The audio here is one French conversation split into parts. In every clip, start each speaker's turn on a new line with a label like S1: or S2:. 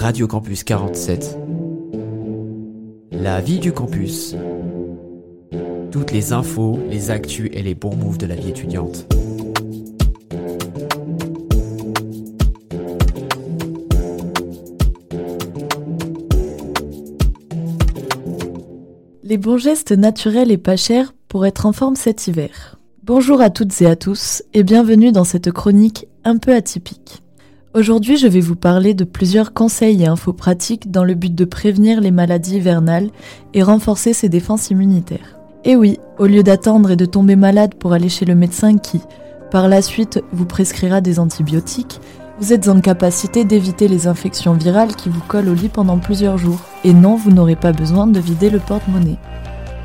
S1: Radio Campus 47. La vie du campus. Toutes les infos, les actus et les bons moves de la vie étudiante.
S2: Les bons gestes naturels et pas chers pour être en forme cet hiver. Bonjour à toutes et à tous et bienvenue dans cette chronique un peu atypique. Aujourd'hui, je vais vous parler de plusieurs conseils et infos pratiques dans le but de prévenir les maladies hivernales et renforcer ses défenses immunitaires. Et oui, au lieu d'attendre et de tomber malade pour aller chez le médecin qui, par la suite, vous prescrira des antibiotiques, vous êtes en capacité d'éviter les infections virales qui vous collent au lit pendant plusieurs jours. Et non, vous n'aurez pas besoin de vider le porte-monnaie.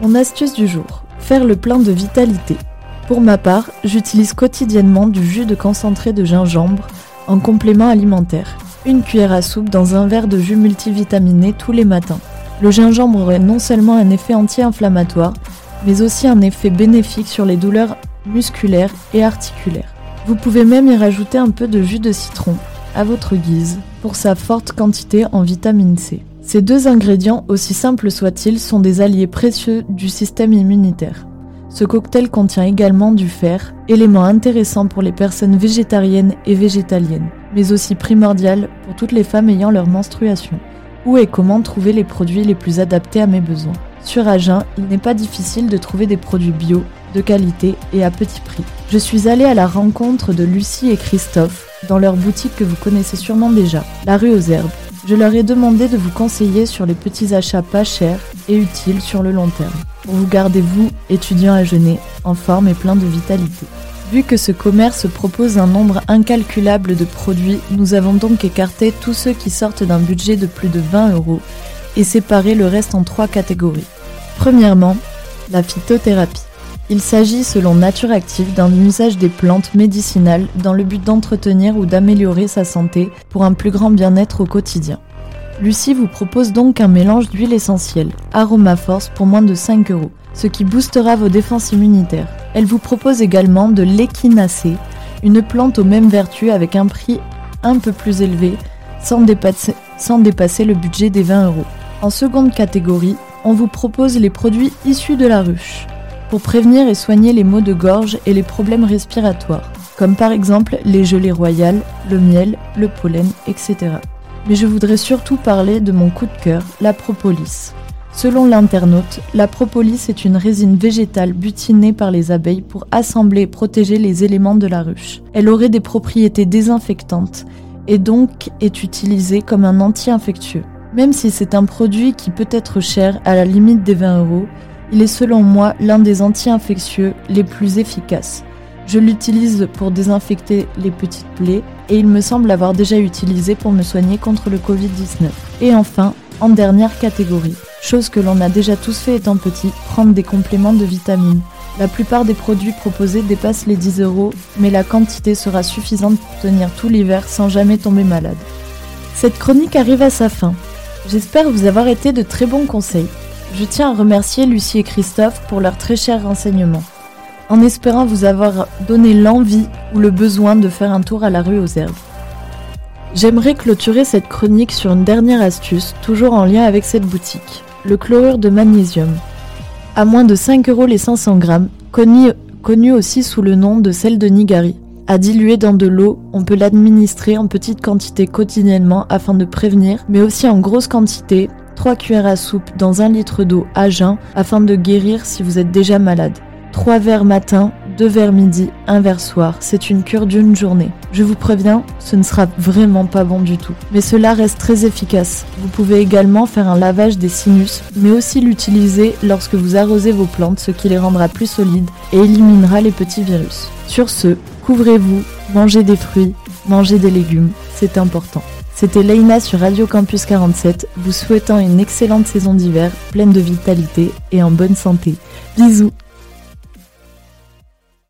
S2: Mon astuce du jour, faire le plein de vitalité. Pour ma part, j'utilise quotidiennement du jus de concentré de gingembre en complément alimentaire. Une cuillère à soupe dans un verre de jus multivitaminé tous les matins. Le gingembre aurait non seulement un effet anti-inflammatoire, mais aussi un effet bénéfique sur les douleurs musculaires et articulaires. Vous pouvez même y rajouter un peu de jus de citron, à votre guise, pour sa forte quantité en vitamine C. Ces deux ingrédients, aussi simples soient-ils, sont des alliés précieux du système immunitaire. Ce cocktail contient également du fer, élément intéressant pour les personnes végétariennes et végétaliennes, mais aussi primordial pour toutes les femmes ayant leur menstruation. Où et comment trouver les produits les plus adaptés à mes besoins? Sur Agen, il n'est pas difficile de trouver des produits bio, de qualité et à petit prix. Je suis allée à la rencontre de Lucie et Christophe dans leur boutique que vous connaissez sûrement déjà, la rue aux Herbes. Je leur ai demandé de vous conseiller sur les petits achats pas chers et utiles sur le long terme, vous garder vous, étudiant à jeûner, en forme et plein de vitalité. Vu que ce commerce propose un nombre incalculable de produits, nous avons donc écarté tous ceux qui sortent d'un budget de plus de 20 euros et séparé le reste en trois catégories. Premièrement, la phytothérapie. Il s'agit, selon Nature Active, d'un usage des plantes médicinales dans le but d'entretenir ou d'améliorer sa santé pour un plus grand bien-être au quotidien. Lucie vous propose donc un mélange d'huile essentielle, Aroma Force pour moins de 5 euros, ce qui boostera vos défenses immunitaires. Elle vous propose également de l'échinacée, une plante aux mêmes vertus avec un prix un peu plus élevé, sans dépasser, sans dépasser le budget des 20 euros. En seconde catégorie, on vous propose les produits issus de la ruche pour prévenir et soigner les maux de gorge et les problèmes respiratoires, comme par exemple les gelées royales, le miel, le pollen, etc. Mais je voudrais surtout parler de mon coup de cœur, la propolis. Selon l'internaute, la propolis est une résine végétale butinée par les abeilles pour assembler et protéger les éléments de la ruche. Elle aurait des propriétés désinfectantes et donc est utilisée comme un anti-infectieux. Même si c'est un produit qui peut être cher à la limite des 20 euros, il est selon moi l'un des anti-infectieux les plus efficaces. Je l'utilise pour désinfecter les petites plaies et il me semble avoir déjà utilisé pour me soigner contre le Covid-19. Et enfin, en dernière catégorie, chose que l'on a déjà tous fait étant petit, prendre des compléments de vitamines. La plupart des produits proposés dépassent les 10 euros, mais la quantité sera suffisante pour tenir tout l'hiver sans jamais tomber malade. Cette chronique arrive à sa fin. J'espère vous avoir été de très bons conseils. Je tiens à remercier Lucie et Christophe pour leurs très chers renseignements, en espérant vous avoir donné l'envie ou le besoin de faire un tour à la rue aux herbes. J'aimerais clôturer cette chronique sur une dernière astuce, toujours en lien avec cette boutique, le chlorure de magnésium. À moins de 5 euros les 500 grammes, connu, aussi sous le nom de sel de Nigari. À diluer dans de l'eau, on peut l'administrer en petite quantité quotidiennement afin de prévenir, mais aussi en grosse quantité 3 cuillères à soupe dans un litre d'eau à jeun afin de guérir si vous êtes déjà malade. 3 verres matin, 2 verres midi, 1 verre soir. C'est une cure d'une journée. Je vous préviens, ce ne sera vraiment pas bon du tout. Mais cela reste très efficace. Vous pouvez également faire un lavage des sinus, mais aussi l'utiliser lorsque vous arrosez vos plantes, ce qui les rendra plus solides et éliminera les petits virus. Sur ce, couvrez-vous, mangez des fruits, mangez des légumes, c'est important. C'était Leïna sur Radio Campus 47, vous souhaitant une excellente saison d'hiver, pleine de vitalité et en bonne santé. Bisous